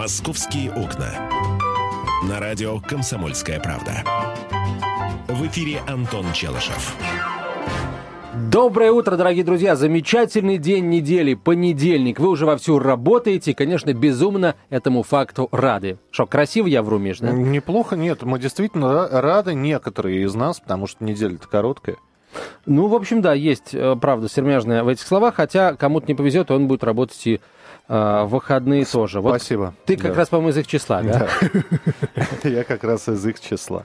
«Московские окна». На радио «Комсомольская правда». В эфире Антон Челышев. Доброе утро, дорогие друзья! Замечательный день недели, понедельник. Вы уже вовсю работаете, конечно, безумно этому факту рады. Что, красиво я вру, Миш, да? Неплохо, нет. Мы действительно рады, некоторые из нас, потому что неделя-то короткая. Ну, в общем, да, есть э, правда сермяжная в этих словах, хотя кому-то не повезет, он будет работать и э, выходные тоже. Вот Спасибо. Ты как да. раз, по-моему, из их числа, да? Я как раз из их числа.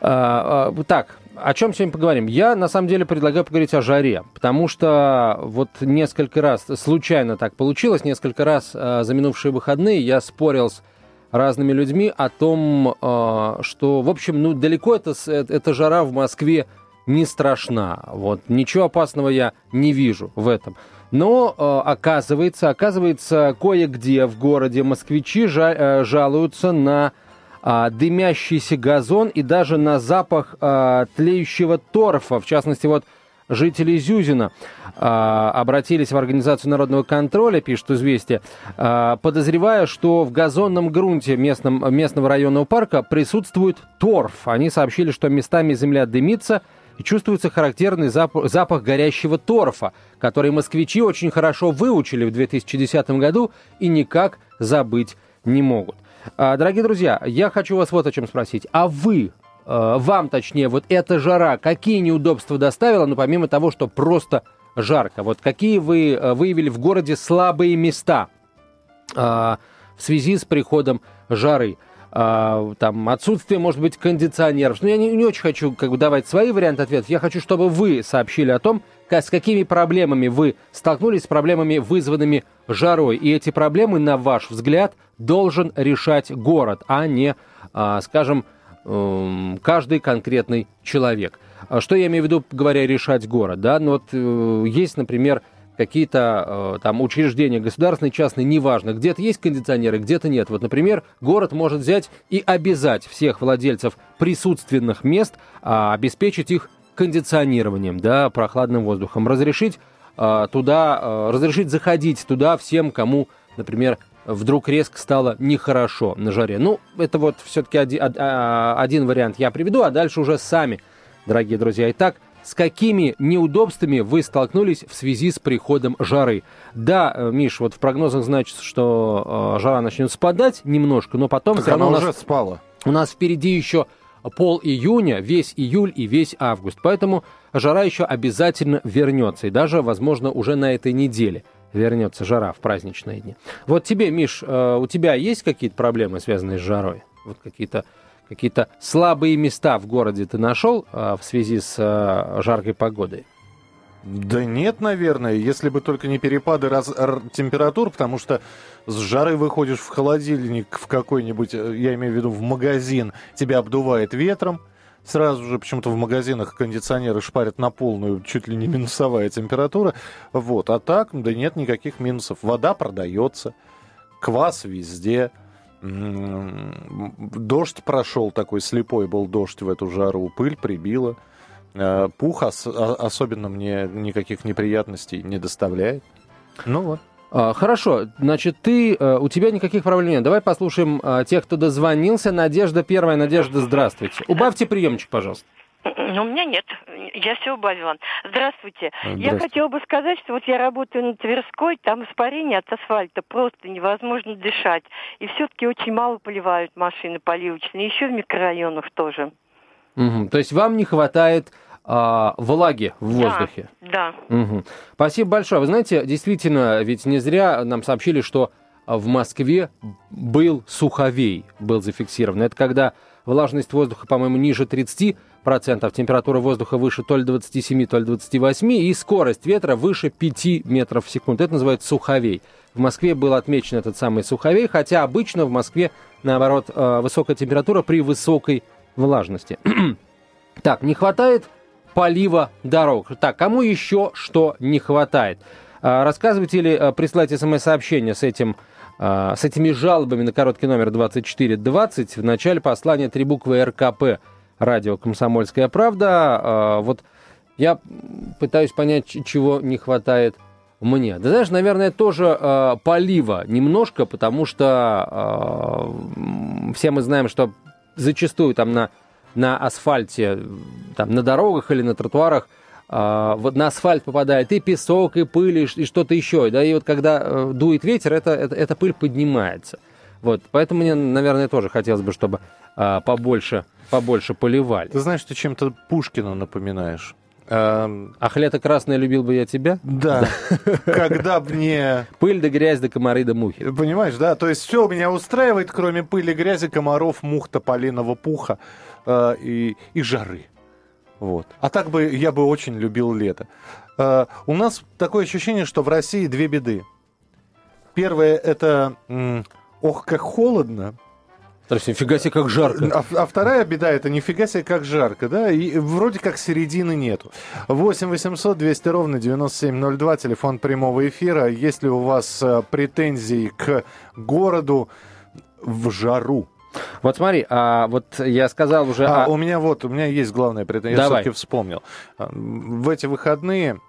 А, а, так, о чем сегодня поговорим? Я, на самом деле, предлагаю поговорить о жаре, потому что вот несколько раз, случайно так получилось, несколько раз э, за минувшие выходные я спорил с разными людьми о том, что, в общем, ну, далеко это, эта жара в Москве не страшна. Вот ничего опасного я не вижу в этом. Но э, оказывается, оказывается, кое-где в городе москвичи жа- э, жалуются на э, дымящийся газон и даже на запах э, тлеющего торфа. В частности, вот жители Зюзина э, обратились в Организацию народного контроля, пишет «Известия», э, подозревая, что в газонном грунте местном, местного районного парка присутствует торф. Они сообщили, что местами земля дымится – и чувствуется характерный запах, запах горящего торфа, который москвичи очень хорошо выучили в 2010 году и никак забыть не могут. А, дорогие друзья, я хочу вас вот о чем спросить. А вы, э, вам точнее, вот эта жара, какие неудобства доставила, ну помимо того, что просто жарко, вот какие вы э, выявили в городе слабые места а, в связи с приходом жары? А, там, отсутствие, может быть, кондиционеров. Но ну, я не, не очень хочу как бы, давать свои варианты ответов. Я хочу, чтобы вы сообщили о том, с какими проблемами вы столкнулись, с проблемами, вызванными жарой. И эти проблемы, на ваш взгляд, должен решать город, а не, а, скажем, эм, каждый конкретный человек. А что я имею в виду, говоря, решать город? Да? Ну, вот э, есть, например, какие-то э, там учреждения государственные, частные, неважно, где-то есть кондиционеры, где-то нет. Вот, например, город может взять и обязать всех владельцев присутственных мест э, обеспечить их кондиционированием, да, прохладным воздухом, разрешить э, туда, э, разрешить заходить туда всем, кому, например, вдруг резко стало нехорошо на жаре. Ну, это вот все-таки один, один вариант я приведу, а дальше уже сами, дорогие друзья. Итак, с какими неудобствами вы столкнулись в связи с приходом жары. Да, э, Миш, вот в прогнозах значится, что э, жара начнет спадать немножко, но потом так все равно она уже нас, спала. У нас впереди еще пол июня, весь июль и весь август. Поэтому жара еще обязательно вернется. И даже, возможно, уже на этой неделе вернется жара в праздничные дни. Вот тебе, Миш, э, у тебя есть какие-то проблемы, связанные с жарой? Вот какие-то какие-то слабые места в городе ты нашел а, в связи с а, жаркой погодой? Да нет, наверное, если бы только не перепады раз, температур, потому что с жары выходишь в холодильник в какой-нибудь, э, я имею в виду в магазин, тебя обдувает ветром, сразу же почему-то в магазинах кондиционеры шпарят на полную, чуть ли не минусовая температура, вот, а так, да нет никаких минусов, вода продается, квас везде, Дождь прошел, такой слепой был дождь в эту жару, пыль прибила. Э, пух ос- особенно мне никаких неприятностей не доставляет. Ну вот. А, хорошо, значит, ты, э, у тебя никаких проблем нет. Давай послушаем э, тех, кто дозвонился. Надежда первая, Надежда, здравствуйте. Убавьте приемчик, пожалуйста. Ну, у меня нет. Я все убавила. Здравствуйте. Здравствуйте. Я хотела бы сказать, что вот я работаю на Тверской, там испарение от асфальта просто невозможно дышать. И все-таки очень мало поливают машины поливочные, еще в микрорайонах тоже. Угу. То есть вам не хватает а, влаги в воздухе? Да. да. Угу. Спасибо большое. Вы знаете, действительно, ведь не зря нам сообщили, что в Москве был суховей, был зафиксирован. Это когда влажность воздуха, по-моему, ниже 30%, температура воздуха выше то ли 27, то ли 28, и скорость ветра выше 5 метров в секунду. Это называется суховей. В Москве был отмечен этот самый суховей, хотя обычно в Москве, наоборот, э, высокая температура при высокой влажности. так, не хватает полива дорог. Так, кому еще что не хватает? Э, рассказывайте или э, присылайте смс-сообщение с этим с этими жалобами на короткий номер 2420 в начале послания три буквы РКП радио «Комсомольская правда». Вот я пытаюсь понять, чего не хватает мне. Ты знаешь, наверное, тоже э, полива немножко, потому что все мы знаем, что зачастую там на, на асфальте, там, на дорогах или на тротуарах на асфальт попадает и песок, и пыль, и, и что-то еще. Да, и вот когда э, дует ветер, это, это, эта пыль поднимается. Вот, поэтому мне, наверное, тоже хотелось бы, чтобы э, побольше, побольше поливали. Ты знаешь, ты чем-то Пушкина напоминаешь. Ах, лето красное, любил бы я тебя? Да. Когда мне... Пыль да грязь да комары да мухи. Понимаешь, да? То есть все меня устраивает, кроме пыли, грязи, комаров, мух, тополиного пуха э, и, и жары. Вот. А так бы я бы очень любил лето. Э, у нас такое ощущение, что в России две беды. Первое это... Ох, как холодно. То есть, нифига себе, как жарко. А, а вторая беда, это нифига себе, как жарко, да, и вроде как середины нету. 8 800 200 ровно 9702, телефон прямого эфира. Есть ли у вас а, претензии к городу в жару? Вот смотри, а вот я сказал уже... А, а... у меня вот, у меня есть главная претензия, я все-таки вспомнил. В эти выходные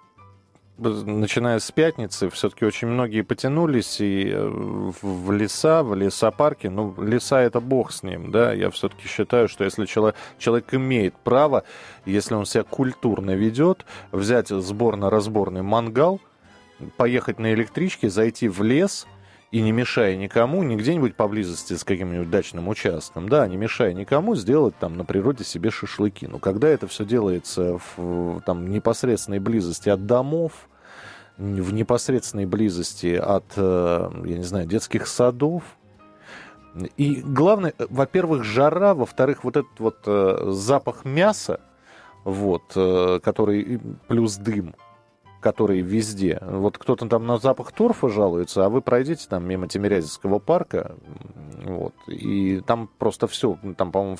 начиная с пятницы, все-таки очень многие потянулись и э, в леса, в лесопарки. Ну, леса это бог с ним, да. Я все-таки считаю, что если человек, человек имеет право, если он себя культурно ведет, взять сборно-разборный мангал, поехать на электричке, зайти в лес – и не мешая никому, не где-нибудь поблизости с каким-нибудь дачным участком, да, не мешая никому сделать там на природе себе шашлыки. Но когда это все делается в там, непосредственной близости от домов, в непосредственной близости от, э, я не знаю, детских садов, и главное, во-первых, жара, во-вторых, вот этот вот э, запах мяса, вот, э, который плюс дым, которые везде. Вот кто-то там на запах торфа жалуется, а вы пройдите там мимо Тимирязевского парка, вот, и там просто все, там, по-моему,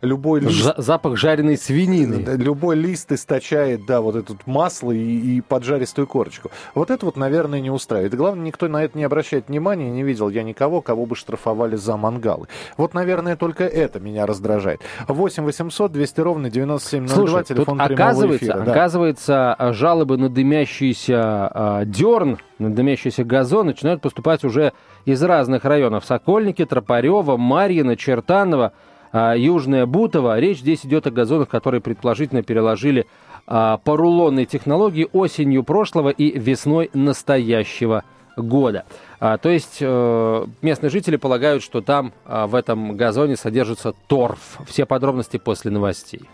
любой лист... Запах жареной свинины. Любой лист источает, да, вот это масло и, и поджаристую корочку. Вот это вот, наверное, не устраивает. главное, никто на это не обращает внимания, не видел я никого, кого бы штрафовали за мангалы. Вот, наверное, только это меня раздражает. 8 800 200 ровно 9702, Слушай, телефон тут оказывается, эфира. Да. Оказывается, жалобы на дымящийся э, дерн, на дымящийся газон начинают поступать уже из разных районов. Сокольники, Тропарева, Марьино, Чертаново. А, Южная Бутова. Речь здесь идет о газонах, которые предположительно переложили а, по рулонной технологии осенью прошлого и весной настоящего года. А, то есть э, местные жители полагают, что там в этом газоне содержится торф. Все подробности после новостей.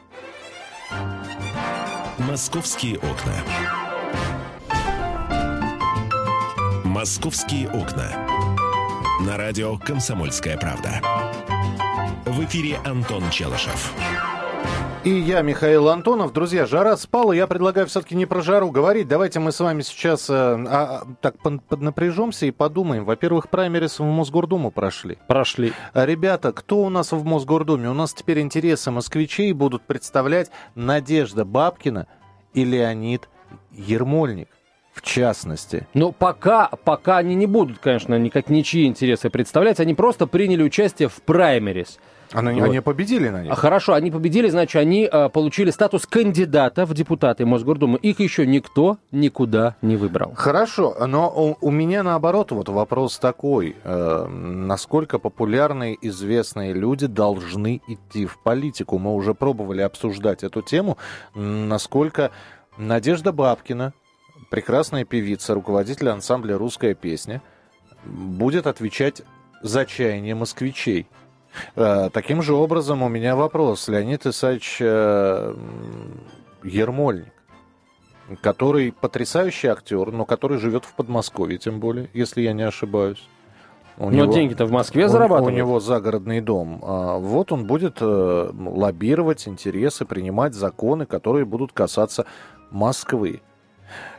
Московские окна. Московские окна. На радио «Комсомольская правда». В эфире Антон Челышев. И я, Михаил Антонов. Друзья, жара спала. Я предлагаю все-таки не про жару говорить. Давайте мы с вами сейчас э, а, так поднапряжемся и подумаем. Во-первых, праймерис в Мосгордуму прошли. Прошли. А, ребята, кто у нас в Мосгордуме? У нас теперь интересы москвичей будут представлять Надежда Бабкина и Леонид Ермольник в частности. Но пока, пока они не будут, конечно, никак ничьи интересы представлять, они просто приняли участие в праймерис. Они, вот. они победили на них? А, хорошо, они победили, значит, они а, получили статус кандидата в депутаты Мосгордумы. Их еще никто никуда не выбрал. Хорошо, но у, у меня наоборот вот вопрос такой. Э, насколько популярные известные люди должны идти в политику? Мы уже пробовали обсуждать эту тему. Насколько Надежда Бабкина, прекрасная певица, руководитель ансамбля «Русская песня», будет отвечать за чаяние москвичей. Э, таким же образом у меня вопрос. Леонид Исаевич э, Ермольник, который потрясающий актер, но который живет в Подмосковье, тем более, если я не ошибаюсь. У но деньги-то в Москве зарабатывают. У него загородный дом. А вот он будет э, лоббировать интересы, принимать законы, которые будут касаться Москвы.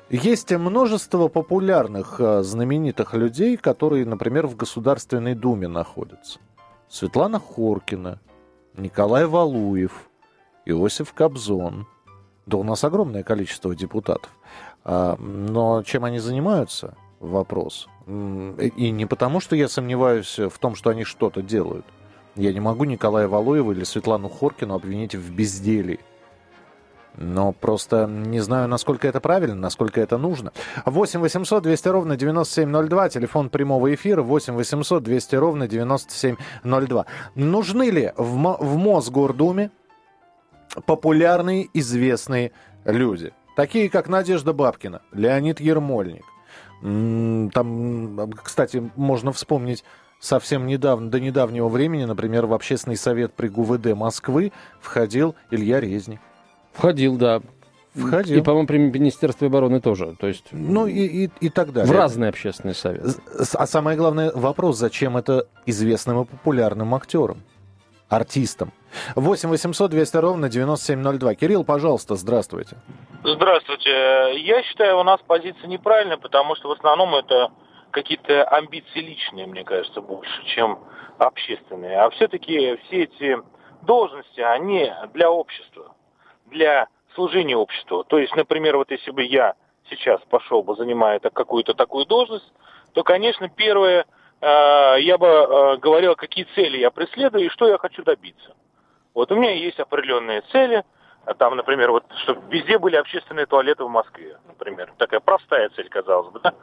Есть множество популярных э, знаменитых людей, которые, например, в Государственной Думе находятся. Светлана Хоркина, Николай Валуев, Иосиф Кобзон. Да у нас огромное количество депутатов. А, но чем они занимаются? Вопрос. И не потому, что я сомневаюсь в том, что они что-то делают. Я не могу Николая Валуева или Светлану Хоркину обвинить в безделии. Но просто не знаю, насколько это правильно, насколько это нужно. 8 800 200 ровно 9702, телефон прямого эфира 8 800 200 ровно 9702. Нужны ли в, в Мосгордуме популярные, известные люди? Такие, как Надежда Бабкина, Леонид Ермольник. Там, кстати, можно вспомнить совсем недавно, до недавнего времени, например, в общественный совет при ГУВД Москвы входил Илья Резник. Входил, да. Входил. И, по-моему, при Министерстве обороны тоже. То есть ну и, и, и так далее. В разные общественные советы. А самое главное вопрос, зачем это известным и популярным актерам, артистам? 8 800 200 ровно 9702. Кирилл, пожалуйста, здравствуйте. Здравствуйте. Я считаю, у нас позиция неправильная, потому что в основном это какие-то амбиции личные, мне кажется, больше, чем общественные. А все-таки все эти должности, они для общества, для служения обществу. То есть, например, вот если бы я сейчас пошел бы, занимая какую-то такую должность, то, конечно, первое, э, я бы э, говорил, какие цели я преследую и что я хочу добиться. Вот у меня есть определенные цели, там, например, вот, чтобы везде были общественные туалеты в Москве, например. Такая простая цель, казалось бы, да?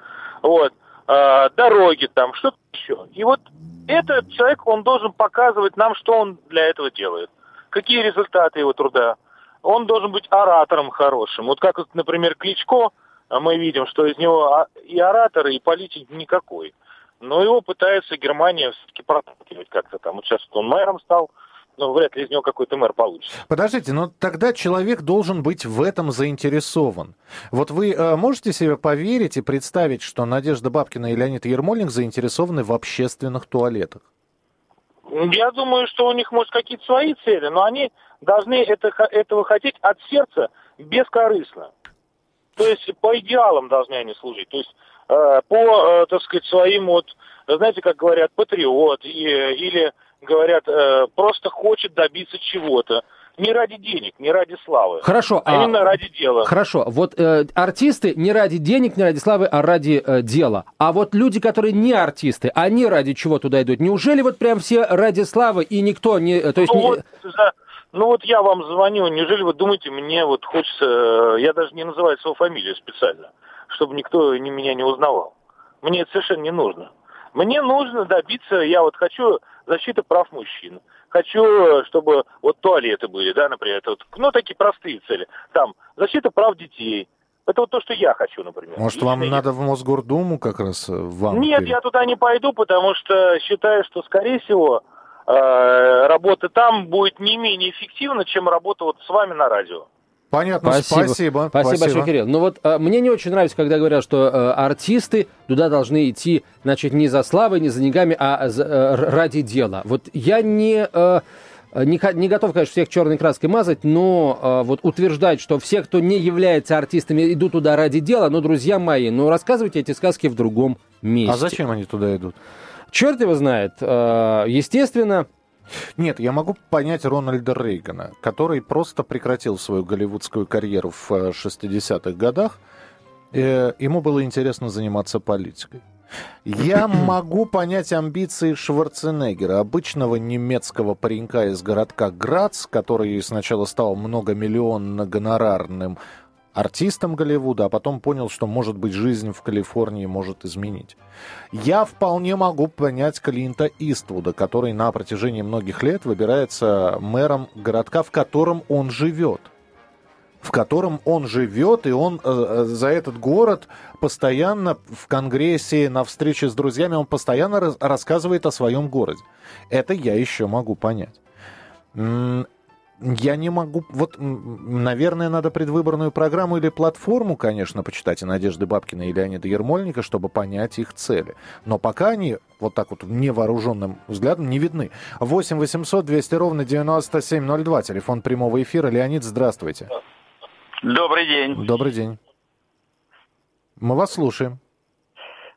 Вот. Э, дороги там, что-то еще. И вот этот человек, он должен показывать нам, что он для этого делает. Какие результаты его труда. Он должен быть оратором хорошим. Вот как, например, Кличко, а мы видим, что из него и оратор, и политик никакой. Но его пытается Германия все-таки проталкивать как-то там. Вот сейчас он мэром стал, но вряд ли из него какой-то мэр получится. Подождите, но тогда человек должен быть в этом заинтересован. Вот вы э, можете себе поверить и представить, что Надежда Бабкина и Леонид Ермольник заинтересованы в общественных туалетах? Я думаю, что у них, может, какие-то свои цели, но они должны это, этого хотеть от сердца бескорыстно. То есть по идеалам должны они служить. То есть э, по, э, так сказать, своим вот, знаете, как говорят, патриот, и, или говорят, э, просто хочет добиться чего-то. Не ради денег, не ради славы. Хорошо. А, а именно ради дела. Хорошо. Вот э, артисты не ради денег, не ради славы, а ради э, дела. А вот люди, которые не артисты, они ради чего туда идут? Неужели вот прям все ради славы и никто не... Э, то есть ну, не... вот, за, ну вот я вам звоню, неужели вы думаете, мне вот хочется... Э, я даже не называю свою фамилию специально, чтобы никто не, меня не узнавал. Мне это совершенно не нужно. Мне нужно добиться, я вот хочу защиты прав мужчин. Хочу, чтобы вот туалеты были, да, например, это вот, ну, такие простые цели. Там, защита прав детей. Это вот то, что я хочу, например. Может, вам я... надо в Мосгордуму как раз э, вам? Нет, я туда не пойду, потому что считаю, что, скорее всего, э, работа там будет не менее эффективна, чем работа вот с вами на радио. Понятно, спасибо. Спасибо, спасибо большое, Кирилл. Ну вот э, мне не очень нравится, когда говорят, что э, артисты туда должны идти, значит, не за славой, не за деньгами, а за, э, ради дела. Вот я не... Э, не, не готов, конечно, всех черной краской мазать, но э, вот утверждать, что все, кто не является артистами, идут туда ради дела, ну, друзья мои, ну, рассказывайте эти сказки в другом месте. А зачем они туда идут? Черт его знает. Э, естественно, нет, я могу понять Рональда Рейгана, который просто прекратил свою голливудскую карьеру в 60-х э, годах. Э, ему было интересно заниматься политикой. Я могу понять амбиции Шварценеггера, обычного немецкого паренька из городка Грац, который сначала стал многомиллионно гонорарным артистом Голливуда, а потом понял, что, может быть, жизнь в Калифорнии может изменить. Я вполне могу понять Клинта Иствуда, который на протяжении многих лет выбирается мэром городка, в котором он живет. В котором он живет, и он э, э за этот город постоянно в Конгрессе, на встрече с друзьями, он постоянно рассказывает о своем городе. Это я еще могу понять. Я не могу... Вот, наверное, надо предвыборную программу или платформу, конечно, почитать и Надежды Бабкина и Леонида Ермольника, чтобы понять их цели. Но пока они вот так вот невооруженным взглядом не видны. 8 800 200 ровно 9702, телефон прямого эфира. Леонид, здравствуйте. Добрый день. Добрый день. Мы вас слушаем.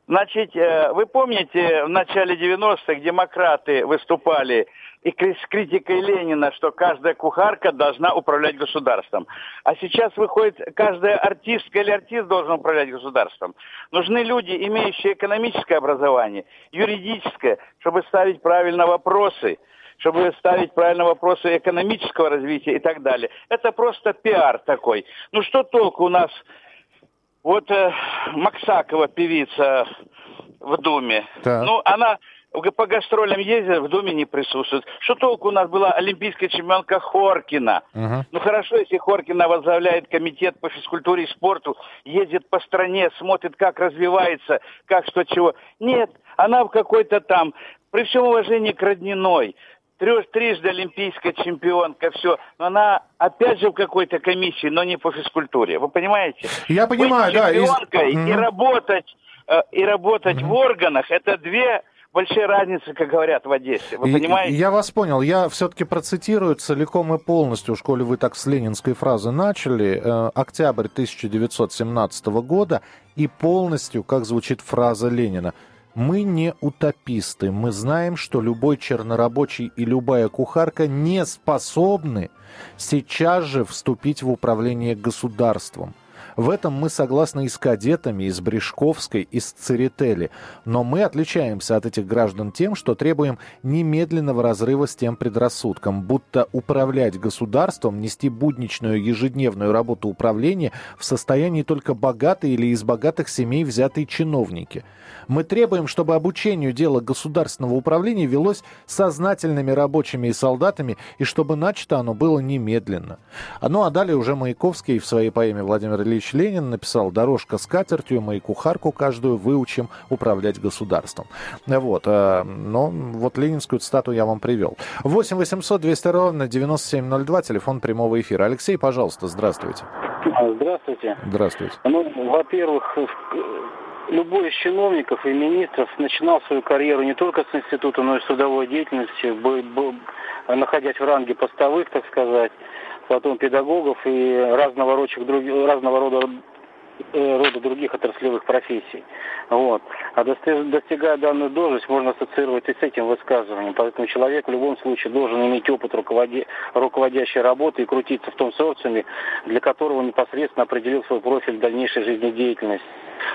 Значит, э, вы помните, в начале 90-х демократы выступали и с критикой Ленина, что каждая кухарка должна управлять государством. А сейчас выходит, каждая артистка или артист должен управлять государством. Нужны люди, имеющие экономическое образование, юридическое, чтобы ставить правильно вопросы, чтобы ставить правильно вопросы экономического развития и так далее. Это просто пиар такой. Ну что толку у нас вот э, Максакова, певица в Думе. Так. Ну, она по гастролям ездит, в Думе не присутствует. Что толку у нас была олимпийская чемпионка Хоркина? Угу. Ну хорошо, если Хоркина возглавляет комитет по физкультуре и спорту, ездит по стране, смотрит, как развивается, как что чего. Нет, она в какой-то там, при всем уважении к Родниной, трех, трижды олимпийская чемпионка, все. Но она опять же в какой-то комиссии, но не по физкультуре. Вы понимаете? Я понимаю, Быть да. Чемпионкой и, и работать, э, и работать mm в органах, это две большие разницы, как говорят в Одессе. Вы понимаете? Я вас понял. Я все-таки процитирую целиком и полностью, в школе вы так с ленинской фразы начали. Э, октябрь 1917 года и полностью, как звучит фраза Ленина – мы не утописты. Мы знаем, что любой чернорабочий и любая кухарка не способны сейчас же вступить в управление государством. В этом мы согласны и с кадетами, и с Брешковской, и с Церетели. Но мы отличаемся от этих граждан тем, что требуем немедленного разрыва с тем предрассудком, будто управлять государством, нести будничную ежедневную работу управления в состоянии только богатые или из богатых семей взятые чиновники. Мы требуем, чтобы обучению дела государственного управления велось сознательными рабочими и солдатами, и чтобы начато оно было немедленно. Ну а далее уже Маяковский в своей поэме Владимир Ильич Ильич Ленин написал «Дорожка с катертью, мы и кухарку каждую выучим управлять государством». Вот. Э, но вот ленинскую цитату я вам привел. 8 800 200 ровно 9702, телефон прямого эфира. Алексей, пожалуйста, здравствуйте. Здравствуйте. Здравствуйте. Ну, во-первых, любой из чиновников и министров начинал свою карьеру не только с института, но и с трудовой деятельности, находясь в ранге постовых, так сказать потом педагогов и разного, рочих, разного рода рода других отраслевых профессий. Вот. А достигая данную должность, можно ассоциировать и с этим высказыванием. Поэтому человек в любом случае должен иметь опыт руководи... руководящей работы и крутиться в том социуме, для которого непосредственно определил свой профиль дальнейшей жизнедеятельности.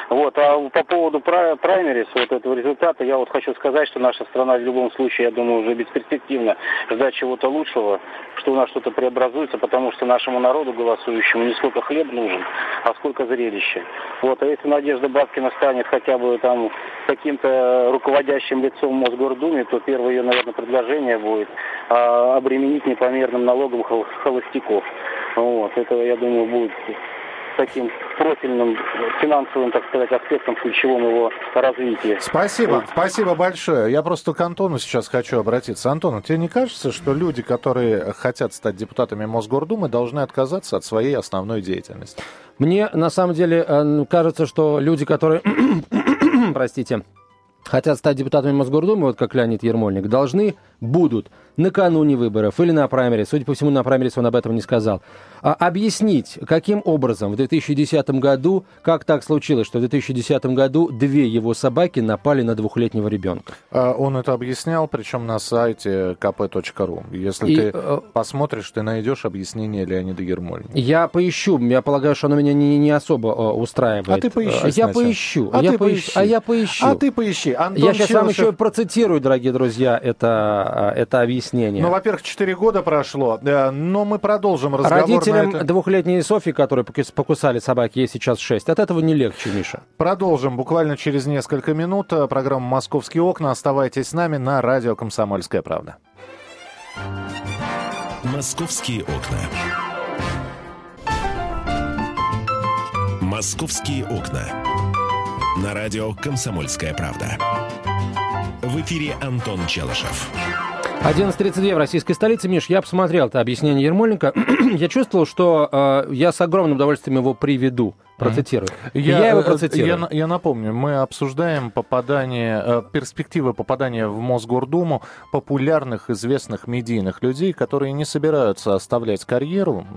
Вот. А по поводу праймерис, вот этого результата, я вот хочу сказать, что наша страна в любом случае, я думаю, уже бесперспективно ждать чего-то лучшего, что у нас что-то преобразуется, потому что нашему народу голосующему не сколько хлеб нужен, а сколько зрелища. Вот. А если Надежда Бабкина станет хотя бы там каким-то руководящим лицом в Мосгордуме, то первое ее, наверное, предложение будет а, обременить непомерным налогом холостяков. Вот. Это, я думаю, будет таким профильным финансовым, так сказать, аспектом ключевым его развития. Спасибо, вот. спасибо большое. Я просто к Антону сейчас хочу обратиться. Антон, тебе не кажется, что люди, которые хотят стать депутатами Мосгордумы, должны отказаться от своей основной деятельности? Мне на самом деле э, кажется, что люди, которые, простите, хотят стать депутатами Мосгордумы, вот как Леонид Ермольник, должны, будут накануне выборов или на праймере, судя по всему, на праймере он об этом не сказал, а, объяснить, каким образом в 2010 году, как так случилось, что в 2010 году две его собаки напали на двухлетнего ребенка. А он это объяснял, причем на сайте kp.ru. Если И, ты э... посмотришь, ты найдешь объяснение Леонида Ермольника. Я поищу, я полагаю, что оно меня не, не особо э, устраивает. А ты поищи Я сначала. поищу, а, я ты поищи. а я поищу. А ты поищи. Антон я сейчас Челышев... вам еще процитирую, дорогие друзья, это, э, это объяснение. Ну, во-первых, 4 года прошло, но мы продолжим разговор Родителям это... двухлетней Софьи, которые покусали собаки, ей сейчас 6. От этого не легче, Миша. Продолжим буквально через несколько минут. Программа «Московские окна». Оставайтесь с нами на радио «Комсомольская правда». «Московские окна». «Московские окна». На радио «Комсомольская правда». В эфире Антон Челышев. 11.32 в российской столице. Миш, я посмотрел это объяснение Ермоленко. я чувствовал, что э, я с огромным удовольствием его приведу, процитирую. Я, я его э, процитирую. Я, я напомню, мы обсуждаем попадание, э, перспективы попадания в Мосгордуму популярных, известных медийных людей, которые не собираются оставлять карьеру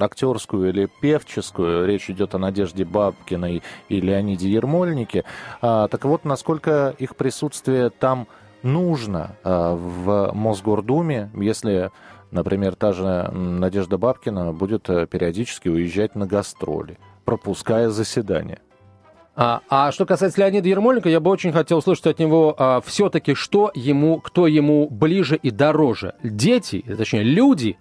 актерскую или певческую. Речь идет о Надежде Бабкиной и Леониде Ермольнике. А, так вот, насколько их присутствие там нужно э, в Мосгордуме, если, например, та же Надежда Бабкина будет э, периодически уезжать на гастроли, пропуская заседания. А, а что касается Леонида Ермоленко, я бы очень хотел услышать от него а, все-таки, что ему, кто ему ближе и дороже. Дети, точнее, люди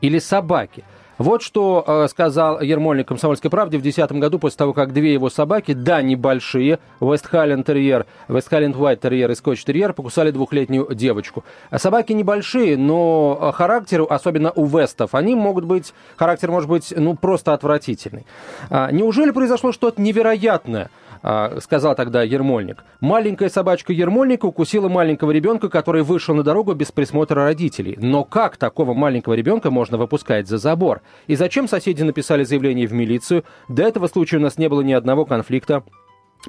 или собаки. Вот что э, сказал Ермольник «Комсомольской правде» в 2010 году после того, как две его собаки, да, небольшие, Вестхален терьер, Вестхален White терьер и Скотч терьер, покусали двухлетнюю девочку. А собаки небольшие, но характер, особенно у Вестов, они могут быть, характер может быть, ну, просто отвратительный. А, неужели произошло что-то невероятное? А, сказал тогда Ермольник. Маленькая собачка Ермольника укусила маленького ребенка, который вышел на дорогу без присмотра родителей. Но как такого маленького ребенка можно выпускать за забор? И зачем соседи написали заявление в милицию? До этого случая у нас не было ни одного конфликта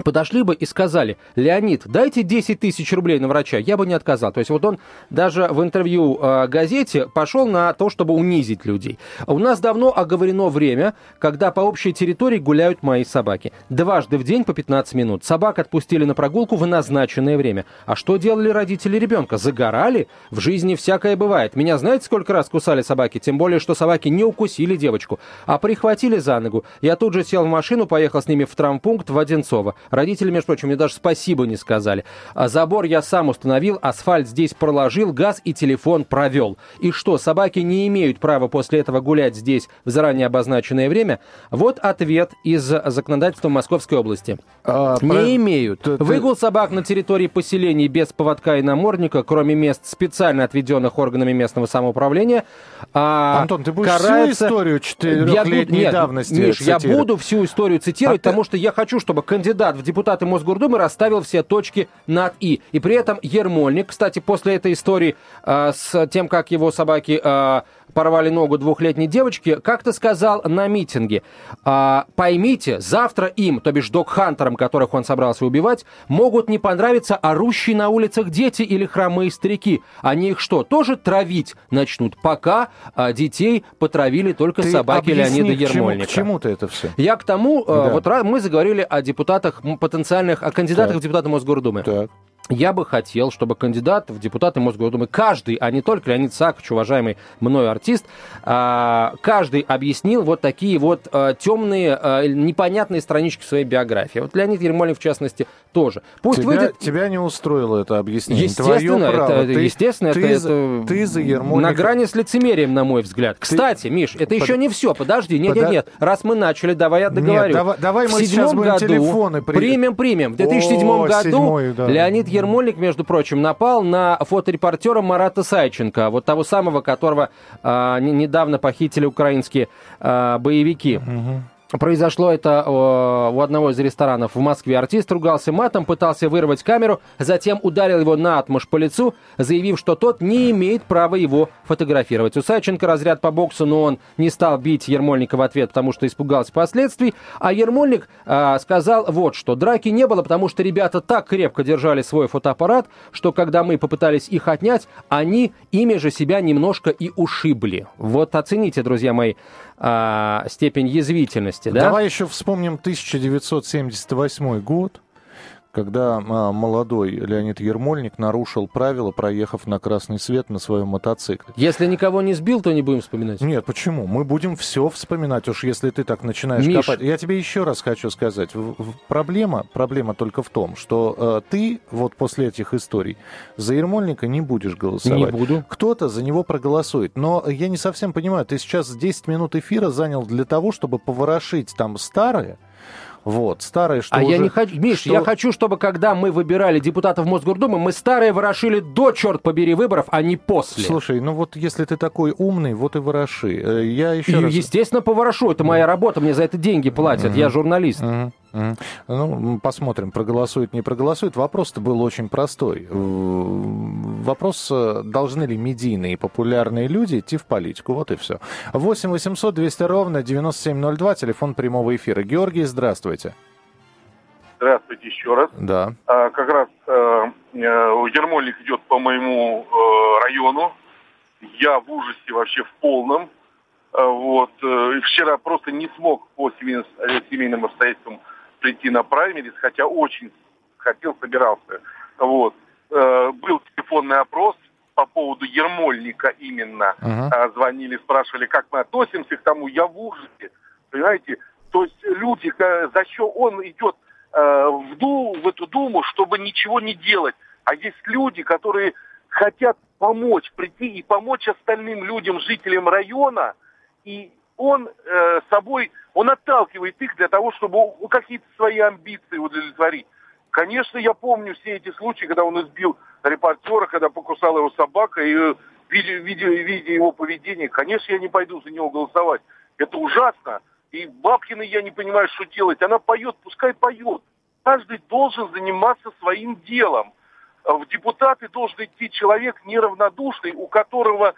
подошли бы и сказали, Леонид, дайте 10 тысяч рублей на врача, я бы не отказал. То есть вот он даже в интервью э, газете пошел на то, чтобы унизить людей. У нас давно оговорено время, когда по общей территории гуляют мои собаки. Дважды в день по 15 минут. Собак отпустили на прогулку в назначенное время. А что делали родители ребенка? Загорали? В жизни всякое бывает. Меня знаете, сколько раз кусали собаки? Тем более, что собаки не укусили девочку, а прихватили за ногу. Я тут же сел в машину, поехал с ними в травмпункт в Одинцово. Родители, между прочим, мне даже спасибо не сказали. А забор я сам установил, асфальт здесь проложил, газ и телефон провел. И что, собаки не имеют права после этого гулять здесь в заранее обозначенное время? Вот ответ из законодательства Московской области. А, не про... имеют. Ты, Выгул собак на территории поселений без поводка и намордника, кроме мест, специально отведенных органами местного самоуправления, а, Антон, ты будешь карается... всю историю четырехлетней давности Миш, цитировать? я буду всю историю цитировать, а потому ты... что я хочу, чтобы кандидат в депутаты Мосгордумы расставил все точки над «и». И при этом Ермольник, кстати, после этой истории э, с тем, как его собаки э, порвали ногу двухлетней девочки, как-то сказал на митинге, а, поймите, завтра им, то бишь док-хантерам, которых он собрался убивать, могут не понравиться орущие на улицах дети или хромые старики. Они их что, тоже травить начнут, пока а, детей потравили только ты собаки Леонида Ермольника. К чему, к чему ты это все? Я к тому, а, да. вот мы заговорили о депутатах потенциальных, о кандидатах так. в депутаты Мосгордумы. Так я бы хотел, чтобы кандидат в депутаты Мосгордумы, каждый, а не только Леонид Сакович, уважаемый мною артист, а, каждый объяснил вот такие вот а, темные, а, непонятные странички своей биографии. Вот Леонид Ермолин, в частности, тоже. Пусть тебя, выйдет... тебя не устроило это объяснение. Естественно, Твое это, ты, естественно, ты, это, за, это ты за Ермолика... на грани с лицемерием, на мой взгляд. Ты... Кстати, Миш, это Под... еще не все. Подожди, нет, Под... нет, нет. Раз мы начали, давай я договорю. Нет, давай, давай мы в сейчас будем году... телефоны при... примем, примем. В 2007 О, году седьмой, да. Леонид Ермольник, между прочим, напал на фоторепортера Марата Сайченко, вот того самого, которого э, недавно похитили украинские э, боевики. Угу. Произошло это у одного из ресторанов в Москве. Артист ругался матом, пытался вырвать камеру, затем ударил его на отмуж по лицу, заявив, что тот не имеет права его фотографировать. У Саченко разряд по боксу, но он не стал бить Ермольника в ответ, потому что испугался последствий. А Ермольник а, сказал вот что. Драки не было, потому что ребята так крепко держали свой фотоаппарат, что когда мы попытались их отнять, они ими же себя немножко и ушибли. Вот оцените, друзья мои, а, степень язвительности. Да? Давай еще вспомним 1978 год когда а, молодой Леонид Ермольник нарушил правила, проехав на красный свет на своем мотоцикле. Если никого не сбил, то не будем вспоминать. Нет, почему? Мы будем все вспоминать, уж если ты так начинаешь Миш... копать. Я тебе еще раз хочу сказать. Проблема, проблема только в том, что э, ты вот после этих историй за Ермольника не будешь голосовать. Не буду. Кто-то за него проголосует. Но я не совсем понимаю, ты сейчас 10 минут эфира занял для того, чтобы поворошить там старое, вот, старые, что А уже... я не хочу... Миш, что... я хочу, чтобы когда мы выбирали депутатов Мосгордумы, мы старые ворошили до, черт побери, выборов, а не после. Слушай, ну вот если ты такой умный, вот и вороши. Э, я еще и, раз... Естественно, поворошу. Это моя работа, мне за это деньги платят. Mm-hmm. Я журналист. Mm-hmm. Ну, посмотрим, проголосует, не проголосует. Вопрос-то был очень простой. Вопрос, э, должны ли медийные популярные люди идти в политику. Вот и все. 8 800 200 ровно 9702, телефон прямого эфира. Георгий, здравствуйте. Здравствуйте еще раз. Да. А, как раз э, э, Ермольник идет по моему э, району. Я в ужасе вообще в полном. Э, вот. Э, вчера просто не смог по семейным, семейным обстоятельствам прийти на праймерис, хотя очень хотел, собирался. Вот. Э, был телефонный опрос по поводу Ермольника именно. Uh-huh. Звонили, спрашивали, как мы относимся к тому. Я в ужасе, понимаете? То есть люди, за что он идет э, в, ду, в эту Думу, чтобы ничего не делать. А есть люди, которые хотят помочь, прийти и помочь остальным людям, жителям района, и он э, собой, он отталкивает их для того, чтобы какие-то свои амбиции удовлетворить. Конечно, я помню все эти случаи, когда он избил репортера, когда покусала его собака, и э, видя, видя, видя его поведение, конечно, я не пойду за него голосовать. Это ужасно. И Бабкина я не понимаю, что делать. Она поет, пускай поет. Каждый должен заниматься своим делом. В депутаты должен идти человек неравнодушный, у которого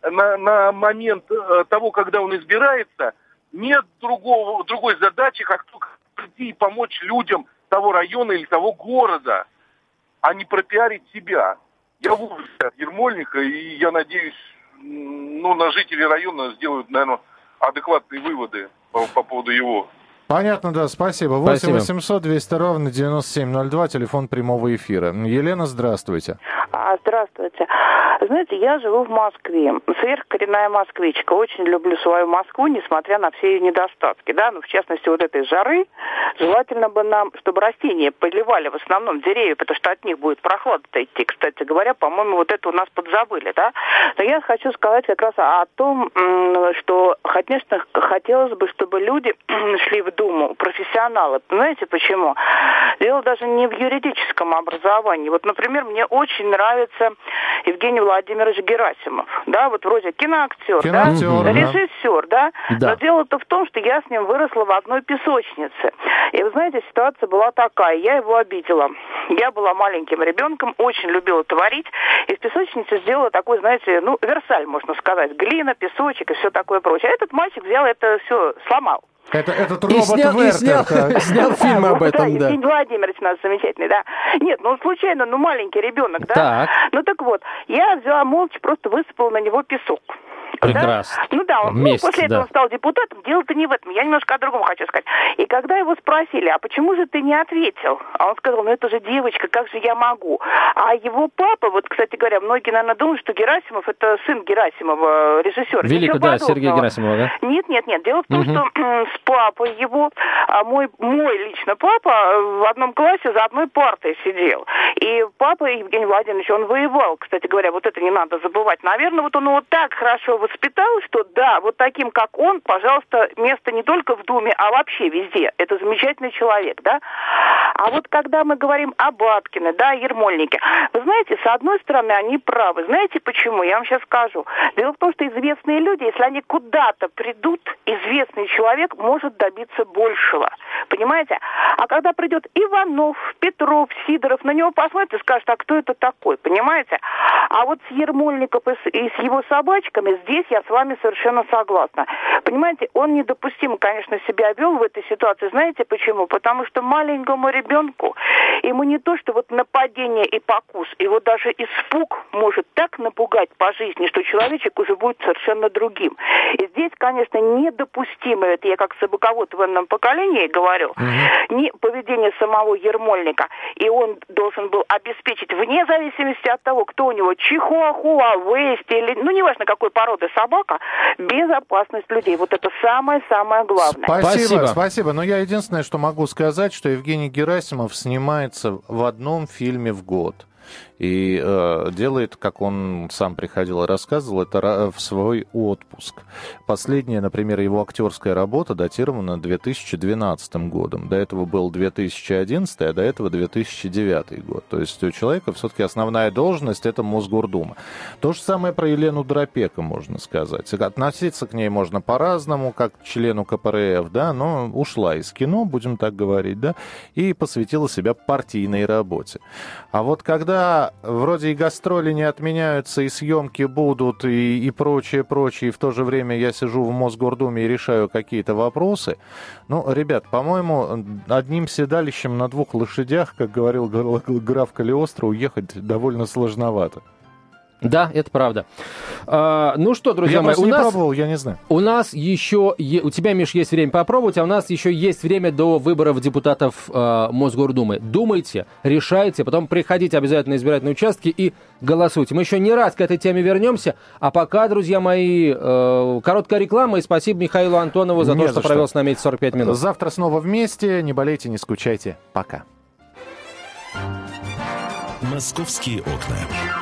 на, на момент э, того, когда он избирается, нет другого, другой задачи, как только прийти и помочь людям того района или того города, а не пропиарить себя. Я в ужасе от Ермольника, и я надеюсь, ну, на жители района сделают, наверное, адекватные выводы по, по поводу его. Понятно, да, спасибо. 8 800 200 ровно 9702, телефон прямого эфира. Елена, здравствуйте. А, здравствуйте. Знаете, я живу в Москве. Сверхкоренная москвичка. Очень люблю свою Москву, несмотря на все ее недостатки. Да? Ну, в частности, вот этой жары. Желательно бы нам, чтобы растения поливали в основном деревья, потому что от них будет прохлада-то идти. Кстати говоря, по-моему, вот это у нас подзабыли. Да? Но я хочу сказать как раз о том, что, конечно, хотелось бы, чтобы люди шли в Думу, профессионалы. Знаете почему? Дело даже не в юридическом образовании. Вот, например, мне очень нравится Евгений Владимирович Герасимов. Да, вот вроде киноактер, киноактер да? да, режиссер, да? да. Но дело-то в том, что я с ним выросла в одной песочнице. И вы знаете, ситуация была такая. Я его обидела. Я была маленьким ребенком, очень любила творить. И в песочнице сделала такой, знаете, ну, Версаль, можно сказать. Глина, песочек и все такое прочее. А этот мальчик взял это все, сломал. Это, этот робот и снял, Вертер, и снял, снял фильм об этом, да. Евгений Владимирович у нас замечательный, да. Нет, ну случайно, ну маленький ребенок, да. Так. Ну так вот, я взяла молча, просто высыпала на него песок. Прекрасно. Да? Ну да, он, Вместе, ну, после этого да. он стал депутатом. Дело-то не в этом. Я немножко о другом хочу сказать. И когда его спросили, а почему же ты не ответил? А он сказал, ну это же девочка, как же я могу? А его папа, вот, кстати говоря, многие, наверное, думают, что Герасимов это сын Герасимова, режиссер. Великий, да, Сергей Герасимов, да? Нет, нет, нет. Дело в том, угу. что с папой его, а мой, мой лично папа в одном классе за одной партой сидел. И папа Евгений Владимирович, он воевал, кстати говоря, вот это не надо забывать. Наверное, вот он вот так хорошо воспитал, что да, вот таким, как он, пожалуйста, место не только в Думе, а вообще везде. Это замечательный человек, да. А вот когда мы говорим о Баткине, да, Ермольнике, вы знаете, с одной стороны, они правы. Знаете почему? Я вам сейчас скажу. Дело в том, что известные люди, если они куда-то придут, известный человек может добиться большего. Понимаете? А когда придет Иванов, Петров, Сидоров, на него посмотрят и скажут, а кто это такой? Понимаете? А вот с Ермольником и с его собачками здесь я с вами совершенно согласна. Понимаете, он недопустимо, конечно, себя вел в этой ситуации. Знаете почему? Потому что маленькому ребенку ему не то, что вот нападение и покус, его даже испуг может так напугать по жизни, что человечек уже будет совершенно другим. И здесь, конечно, недопустимо, это я как собаковод в этом поколении говорю, угу. не поведение самого Ермольника. И он должен был обеспечить, вне зависимости от того, кто у него, чихуахуа, вести или, ну, неважно, какой породы собака, безопасность людей. Вот это самое-самое главное. Спасибо, спасибо. спасибо. Но я единственное, что могу сказать, что Евгений Герасимов снимается в одном фильме в год и э, делает, как он сам приходил и рассказывал, это в свой отпуск. Последняя, например, его актерская работа датирована 2012 годом. До этого был 2011, а до этого 2009 год. То есть у человека все-таки основная должность это Мосгордума. То же самое про Елену Дропека можно сказать. Относиться к ней можно по-разному, как к члену КПРФ, да, но ушла из кино, будем так говорить, да, и посвятила себя партийной работе. А вот когда вроде и гастроли не отменяются, и съемки будут, и, и прочее, прочее, и в то же время я сижу в Мосгордуме и решаю какие-то вопросы. Ну, ребят, по-моему, одним седалищем на двух лошадях, как говорил граф Калиостро, уехать довольно сложновато. Да, это правда. А, ну что, друзья я мои, у не нас, пробовал, я не знаю. у нас еще, е- у тебя, Миш, есть время попробовать, а у нас еще есть время до выборов депутатов э, Мосгордумы. Думайте, решайте, потом приходите обязательно на избирательные участки и голосуйте. Мы еще не раз к этой теме вернемся, а пока, друзья мои, э, короткая реклама и спасибо Михаилу Антонову за Не то, за что что. провел с нами эти 45 минут. Завтра снова вместе. Не болейте, не скучайте. Пока. «Московские окна».